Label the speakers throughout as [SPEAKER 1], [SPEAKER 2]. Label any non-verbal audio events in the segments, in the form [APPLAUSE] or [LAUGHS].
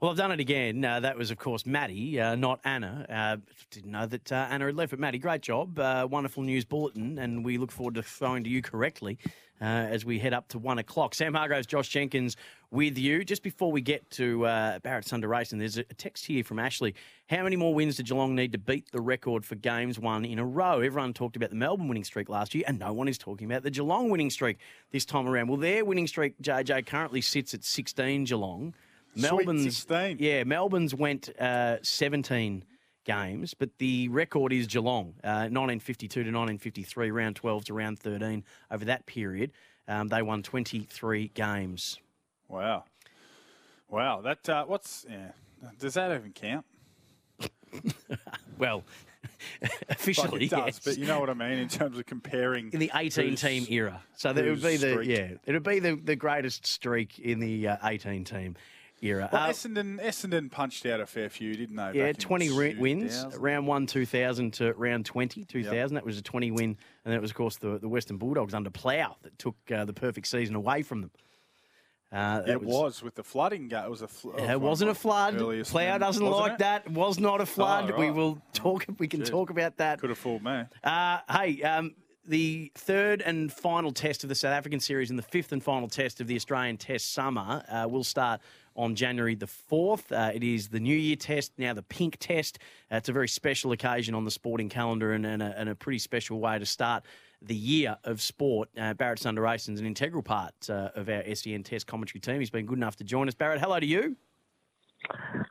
[SPEAKER 1] Well, I've done it again. Uh, that was, of course, Maddie, uh, not Anna. Uh, didn't know that uh, Anna had left, but Maddie, great job. Uh, wonderful news bulletin, and we look forward to throwing to you correctly uh, as we head up to one o'clock. Sam Hargraves, Josh Jenkins with you. Just before we get to uh, under Thunder Racing, there's a text here from Ashley. How many more wins did Geelong need to beat the record for games won in a row? Everyone talked about the Melbourne winning streak last year, and no one is talking about the Geelong winning streak this time around. Well, their winning streak, JJ, currently sits at 16 Geelong. Melbourne's
[SPEAKER 2] 16.
[SPEAKER 1] yeah, Melbourne's went uh, 17 games, but the record is Geelong, uh, 1952 to 1953, round 12 to round 13. Over that period, um, they won 23 games.
[SPEAKER 2] Wow. Wow. That uh, what's yeah. Does that even count? [LAUGHS]
[SPEAKER 1] Well, [LAUGHS] officially,
[SPEAKER 2] it does,
[SPEAKER 1] yes.
[SPEAKER 2] but you know what I mean in terms of comparing
[SPEAKER 1] in the 18 team era. So that it would be the yeah, it would be the, the greatest streak in the uh, 18 team era.
[SPEAKER 2] Well,
[SPEAKER 1] Uh,
[SPEAKER 2] Essendon, Essendon punched out a fair few, didn't they?
[SPEAKER 1] Yeah, 20 ri- wins,
[SPEAKER 2] 2000?
[SPEAKER 1] round one 2000 to round 20 2000. That was a 20 win. And that was, of course, the, the Western Bulldogs under Plough that took uh, the perfect season away from them. Uh,
[SPEAKER 2] It was with the flooding. Ga- it was a. Fl-
[SPEAKER 1] Uh, It wasn't a flood. Plough doesn't like
[SPEAKER 2] it?
[SPEAKER 1] that. It was not a flood. We
[SPEAKER 2] right.
[SPEAKER 1] will talk. We can
[SPEAKER 2] Shit.
[SPEAKER 1] talk about that.
[SPEAKER 2] Could have fooled me.
[SPEAKER 1] Uh, hey, um, the third and final test of the South African series and the fifth and final test of the Australian Test summer uh, will start on January the 4th. Uh, it is the New Year test, now the pink test. Uh, it's a very special occasion on the sporting calendar and, and, a, and a pretty special way to start the year of sport. Uh, Bharat Sundaresan is an integral part uh, of our SEN test commentary team. He's been good enough to join us. Bharat, hello to you.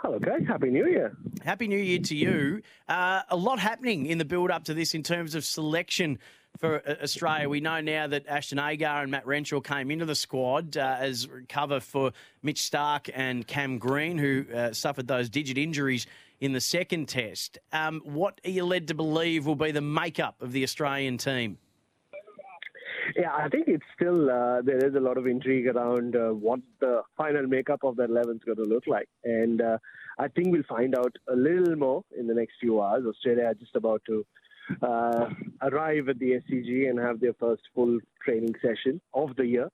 [SPEAKER 3] Hello, guys. Happy New Year.
[SPEAKER 1] Happy New Year to you. Uh, a lot happening in the build up to this in terms of selection for uh, Australia. We know now that Ashton Agar and Matt Renshaw came into the squad uh, as cover for Mitch Starc and Cam Green, who uh, suffered those digit injuries in the second test. Um, what are you led to believe will be the makeup of the Australian team?
[SPEAKER 3] Yeah, I think it's still uh, there is a lot of intrigue around uh, what the final makeup of that 11 is going to look like, and uh, I think we'll find out a little more in the next few hours. Australia are just about to uh, arrive at the SCG and have their first full training session of the year,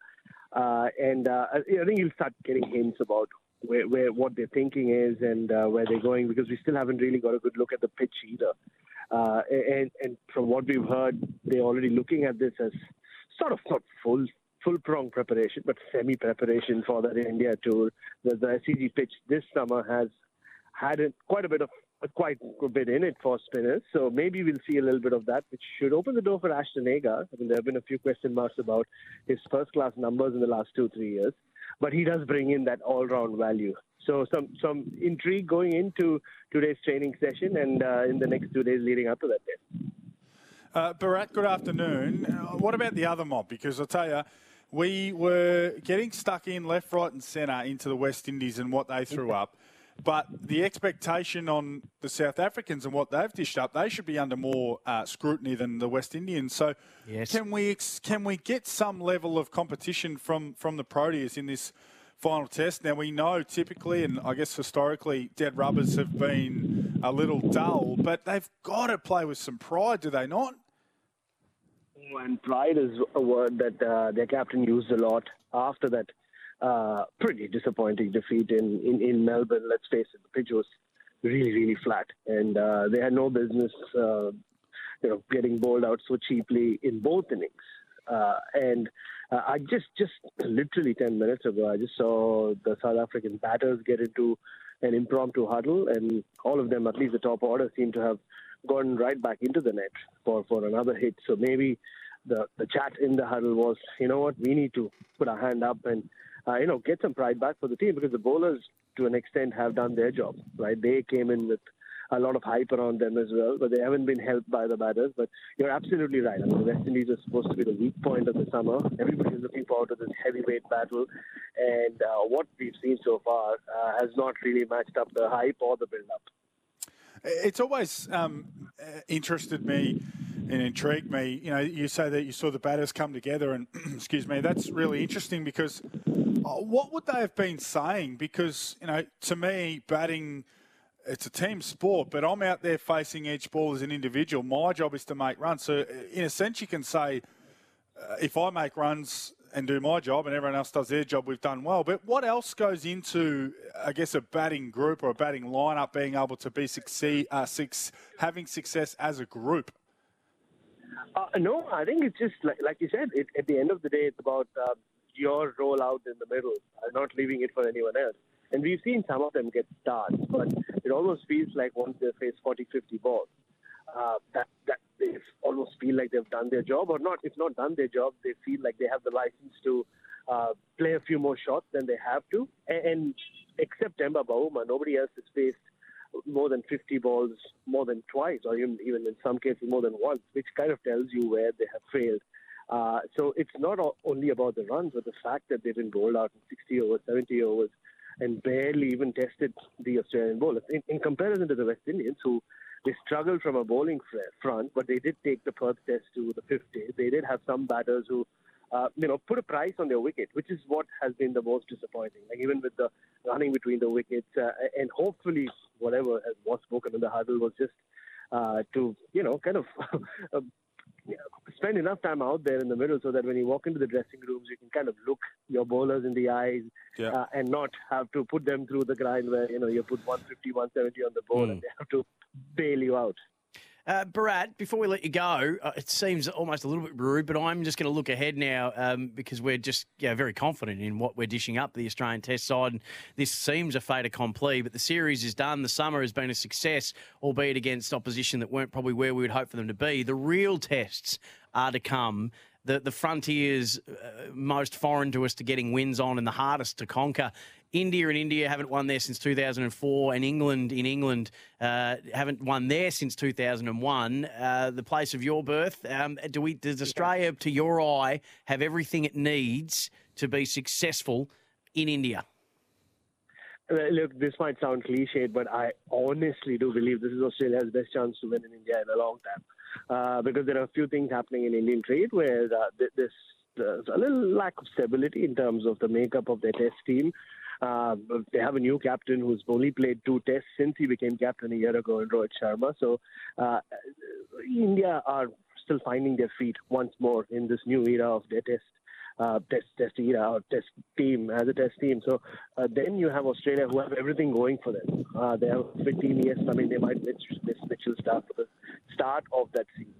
[SPEAKER 3] uh, and uh, I think you'll start getting hints about. Where, where what their thinking is and uh, where they're going because we still haven't really got a good look at the pitch either. Uh, and and from what we've heard, they're already looking at this as sort of not full full prong preparation, but semi preparation for the India tour. The, the SCG pitch this summer has had a, quite a bit of quite a bit in it for spinners. So maybe we'll see a little bit of that, which should open the door for Ashton Agar. I mean, there have been a few question marks about his first class numbers in the last two three years, but he does bring in that all round value. So some some intrigue going into today's training session and uh, in the next two days leading up to that day.
[SPEAKER 2] Uh, Bharat, good afternoon. Uh, what about the other mob? Because I'll tell you, we were getting stuck in left, right, and centre into the West Indies and what they threw [LAUGHS] up. But the expectation on the South Africans and what they've dished up, they should be under more uh, scrutiny than the West Indians. So,
[SPEAKER 1] Yes.
[SPEAKER 2] can we ex- can we get some level of competition from from the Proteas in this final test? Now we know typically, and I guess historically, dead rubbers have been a little dull, but they've got to play with some pride, do they not?
[SPEAKER 3] And pride is a word that uh, their captain used a lot after that uh, pretty disappointing defeat in, in, in Melbourne. Let's face it, the pitch was really, really flat, and uh, they had no business, uh, you know, getting bowled out so cheaply in both innings. Uh, and uh, I just, just literally 10 minutes ago, I just saw the South African batters get into an impromptu huddle, and all of them, at least the top order, seem to have gone right back into the net for, for another hit. So maybe the, the chat in the huddle was, you know what, we need to put our hand up and, uh, you know, get some pride back for the team because the bowlers, to an extent, have done their job, right? They came in with a lot of hype around them as well, but they haven't been helped by the batters. But you're absolutely right. I mean, the West Indies are supposed to be the weak point of the summer. Everybody is looking forward to this heavyweight battle, and uh, what we've seen so far uh, has not really matched up the hype or the build-up.
[SPEAKER 2] It's always um, interested me and intrigued me. You know, you say that you saw the batters come together, and [CLEARS THROAT] excuse me, that's really interesting because uh, what would they have been saying? Because you know, to me, batting it's a team sport, but I'm out there facing each ball as an individual. My job is to make runs. So, in a sense, you can say, uh, if I make runs, and do my job and everyone else does their job, we've done well. But what else goes into, I guess, a batting group or a batting lineup being able to be succeed, uh, six, having success as a group?
[SPEAKER 3] Uh, no, I think it's just like, like you said. It, at the end of the day, it's about uh, your role out in the middle, uh, not leaving it for anyone else. And we've seen some of them get starts, but it almost feels like once they face 40, 50 balls, uh, that that they almost feel like they've done their job, or not. If not done their job, they feel like they have the license to uh, play a few more shots than they have to. And, and except Temba Bavuma, nobody else has faced more than 50 balls more than twice, or even, even in some cases more than once, which kind of tells you where they have failed. Uh, so it's not only about the runs, but the fact that they've been bowled out in 60 overs, 70 overs, and barely even tested the Australian bowlers. In, in comparison to the West Indians, who they struggled from a bowling front, but they did take the Perth Test to the fifth day. They did have some batters who, uh, you know, put a price on their wicket, which is what has been the most disappointing. Like even with the running between the wickets, uh, and hopefully whatever was spoken in the huddle was just uh, to, you know, kind of uh, [LAUGHS] spend enough time out there in the middle so that when you walk into the dressing rooms, you can kind of look your bowlers in the eyes yeah. uh, and not have to put them through the grind where, you know, you put 150, 170 on the board mm. and they have to bail you out.
[SPEAKER 1] Uh, Bharat, before we let you go, uh, it seems almost a little bit rude, but I'm just going to look ahead now um, because we're just yeah, very confident in what we're dishing up the Australian Test side. And this seems a fait accompli, but the series is done. The summer has been a success, albeit against opposition that weren't probably where we would hope for them to be. The real tests are to come the the frontiers uh, most foreign to us to getting wins on and the hardest to conquer India and India haven't won there since 2004, and England in England uh, haven't won there since 2001. Uh, the place of your birth. Um, do we? Does Australia, to your eye, have everything it needs to be successful in India?
[SPEAKER 3] Look, this might sound cliched, but I honestly do believe this is Australia's best chance to win in India in a long time. Uh, because there are a few things happening in Indian trade where uh, there's, there's a little lack of stability in terms of the makeup of their test team. Uh, they have a new captain who's only played two tests since he became captain a year ago in Rohit Sharma. So uh, India are still finding their feet once more in this new era of their test. Uh, test test era or test team as a test team. So uh, then you have Australia who have everything going for them. Uh, they have a fit team. Yes, I mean they might miss, miss Mitchell Starc for the start of that series.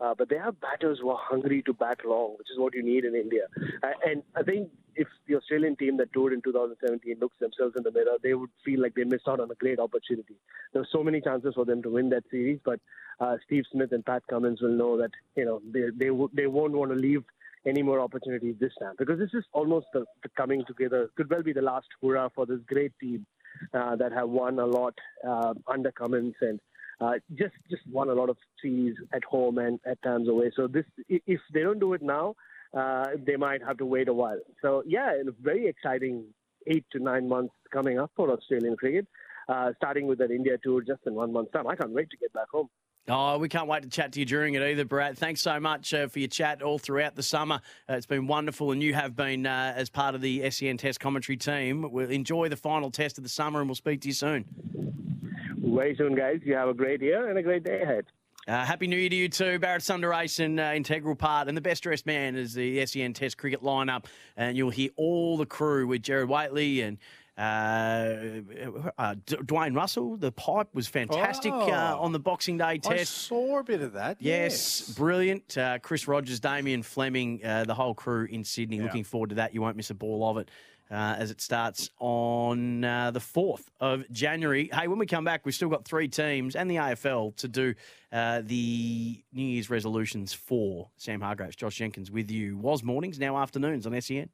[SPEAKER 3] Uh, but they have batters who are hungry to bat long, which is what you need in India. Uh, and I think if the Australian team that toured in 2017 looks themselves in the mirror, they would feel like they missed out on a great opportunity. There were so many chances for them to win that series, but uh, Steve Smith and Pat Cummins will know that you know they they w- they won't want to leave any more opportunities this time because this is almost the, the coming together. Could well be the last hurrah for this great team uh, that have won a lot uh, under Cummins and uh, just just won a lot of series at home and at times away. So this, if they don't do it now, uh, they might have to wait a while. So yeah, a very exciting eight to nine months coming up for Australian cricket. Uh, starting with that India tour just in one month's time. I can't wait to get back home.
[SPEAKER 1] Oh, we can't wait to chat to you during it either, Bharat. Thanks so much uh, for your chat all throughout the summer. Uh, it's been wonderful, and you have been uh, as part of the SEN Test commentary team. We'll enjoy the final test of the summer, and we'll speak to you soon
[SPEAKER 3] very soon, guys. You have a great year and a great day ahead.
[SPEAKER 1] Uh, Happy New Year to you too, Bharat Sundaresan, uh, integral part, and the best dressed man is the SEN Test cricket lineup, and you'll hear all the crew with Gerard Whateley and uh, uh, Dwayne Russell. The pipe was fantastic uh, oh, on the Boxing Day Test. I
[SPEAKER 2] saw a bit of that.
[SPEAKER 1] Yes, yes. brilliant. Uh, Chris Rogers, Damien Fleming, uh, the whole crew in Sydney. Yeah. Looking forward to that. You won't miss a ball of it uh, as it starts on uh, the 4th of January. Hey, when we come back, we've still got three teams and the AFL to do uh, the New Year's resolutions for. Sam Hargraves, Josh Jenkins with you. Was mornings, now afternoons on SEN.